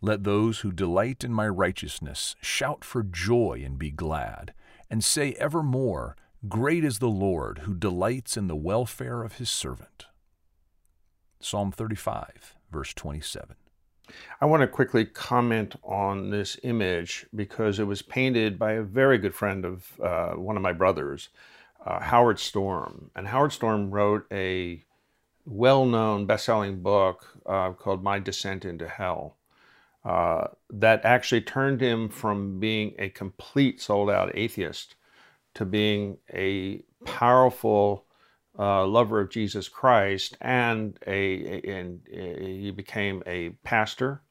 Let those who delight in my righteousness shout for joy and be glad, and say evermore, Great is the Lord who delights in the welfare of his servant. Psalm 35, verse 27. I want to quickly comment on this image because it was painted by a very good friend of uh, one of my brothers, uh, Howard Storm. And Howard Storm wrote a well known best selling book uh, called My Descent into Hell. Uh, that actually turned him from being a complete sold out atheist to being a powerful uh, lover of Jesus Christ, and a, and he became a pastor,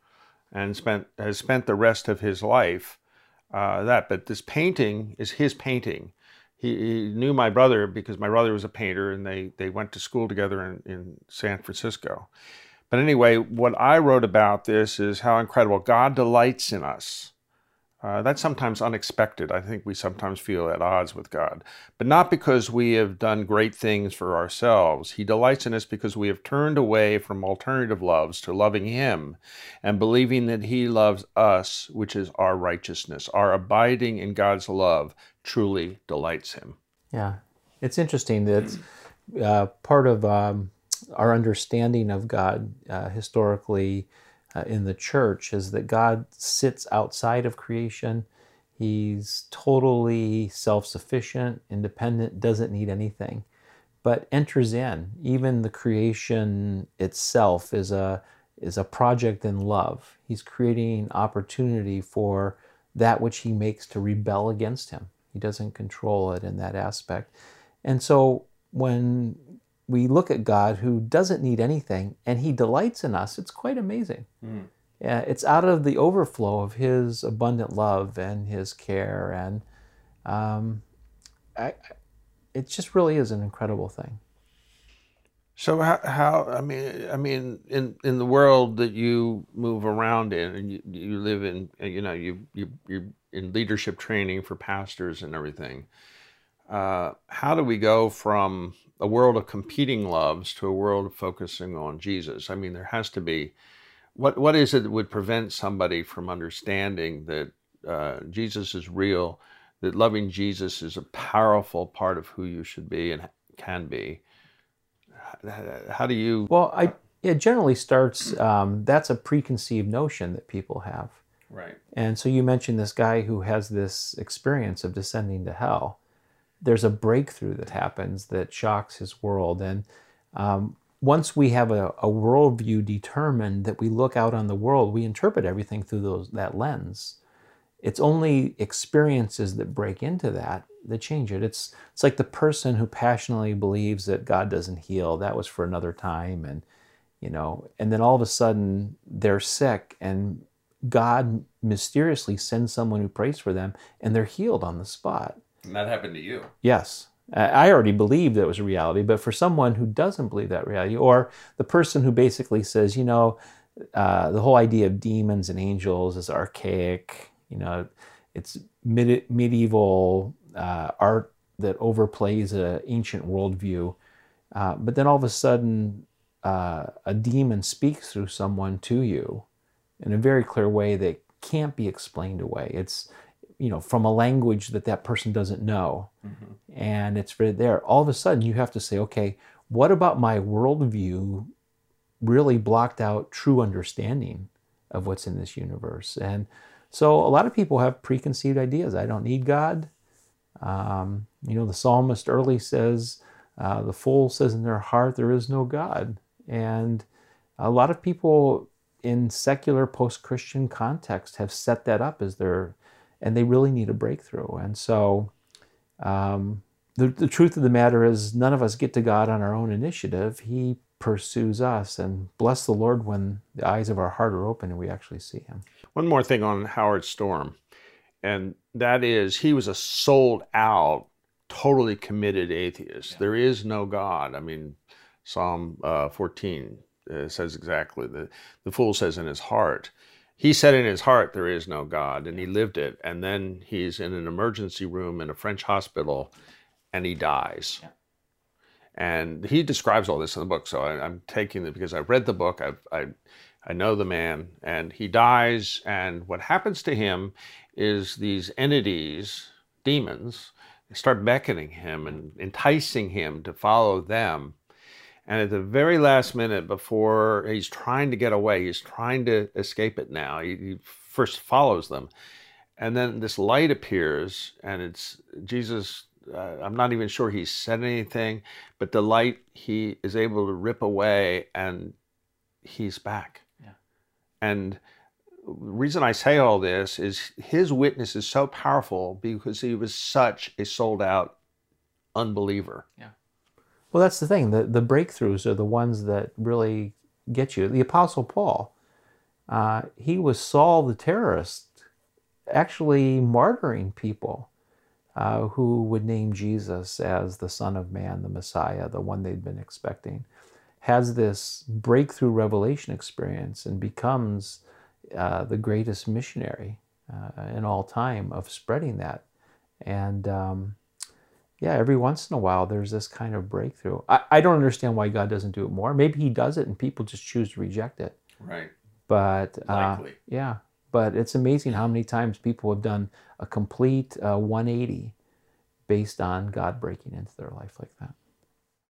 and spent has spent the rest of his life uh, that. But this painting is his painting. He, he, knew my brother because my brother was a painter, and they they went to school together in, in San Francisco. But anyway, what I wrote about this is how incredible God delights in us. Uh, that's sometimes unexpected. I think we sometimes feel at odds with God, but not because we have done great things for ourselves. He delights in us because we have turned away from alternative loves to loving Him and believing that He loves us, which is our righteousness. Our abiding in God's love truly delights Him. Yeah, it's interesting that uh, part of um, our understanding of God uh, historically uh, in the church is that God sits outside of creation. He's totally self sufficient, independent, doesn't need anything, but enters in. Even the creation itself is a, is a project in love. He's creating opportunity for that which he makes to rebel against him. He doesn't control it in that aspect. And so when we look at God who doesn't need anything and he delights in us, it's quite amazing. Mm. Yeah, it's out of the overflow of his abundant love and his care. And um, I, it just really is an incredible thing. So how, how, I mean I mean in in the world that you move around in and you, you live in you know you you you're in leadership training for pastors and everything. Uh, how do we go from a world of competing loves to a world of focusing on Jesus. I mean, there has to be what what is it that would prevent somebody from understanding that uh, Jesus is real, that loving Jesus is a powerful part of who you should be and can be. How do you? Well, I it generally starts. Um, that's a preconceived notion that people have. Right. And so you mentioned this guy who has this experience of descending to hell there's a breakthrough that happens that shocks his world. And um, once we have a, a worldview determined that we look out on the world, we interpret everything through those that lens. It's only experiences that break into that that change it. It's it's like the person who passionately believes that God doesn't heal. That was for another time, and you know, and then all of a sudden they're sick, and God mysteriously sends someone who prays for them, and they're healed on the spot. And that happened to you. Yes. I already believed that was a reality, but for someone who doesn't believe that reality, or the person who basically says, you know, uh, the whole idea of demons and angels is archaic, you know, it's mid- medieval uh, art that overplays an ancient worldview. Uh, but then all of a sudden, uh, a demon speaks through someone to you in a very clear way that can't be explained away. It's you know from a language that that person doesn't know. Mm-hmm. and it's right there. All of a sudden you have to say okay what about my worldview really blocked out true understanding of what's in this universe? And so a lot of people have preconceived ideas. I don't need god. Um, you know the psalmist early says uh, the fool says in their heart there is no god. And a lot of people in secular post-christian context have set that up as their and they really need a breakthrough. And so, um, the, the truth of the matter is, none of us get to God on our own initiative. He pursues us, and bless the Lord when the eyes of our heart are open and we actually see Him. One more thing on Howard Storm, and that is he was a sold out, totally committed atheist. Yeah. There is no God. I mean, Psalm uh, 14 uh, says exactly the the fool says in his heart he said in his heart there is no god and he lived it and then he's in an emergency room in a french hospital and he dies yeah. and he describes all this in the book so I, am taking it because i've read the book I've, I, I know the man. And he dies. And what happens to him is these entities, demons, start beckoning him and enticing him to follow them. And at the very last minute, before he's trying to get away, he's trying to escape it now. He, he first follows them. And then this light appears, and it's Jesus. Uh, I'm not even sure he said anything, but the light he is able to rip away, and he's back. Yeah. And the reason I say all this is his witness is so powerful because he was such a sold out unbeliever. Yeah. Well, that's the thing. The, the breakthroughs are the ones that really get you. The Apostle Paul, uh, he was Saul the terrorist, actually martyring people uh, who would name Jesus as the Son of Man, the Messiah, the one they'd been expecting. Has this breakthrough revelation experience and becomes uh, the greatest missionary uh, in all time of spreading that. And um, yeah, every once in a while there's this kind of breakthrough. I, I don't understand why God doesn't do it more. Maybe He does it and people just choose to reject it. Right. But uh, yeah, but it's amazing how many times people have done a complete uh, 180 based on God breaking into their life like that.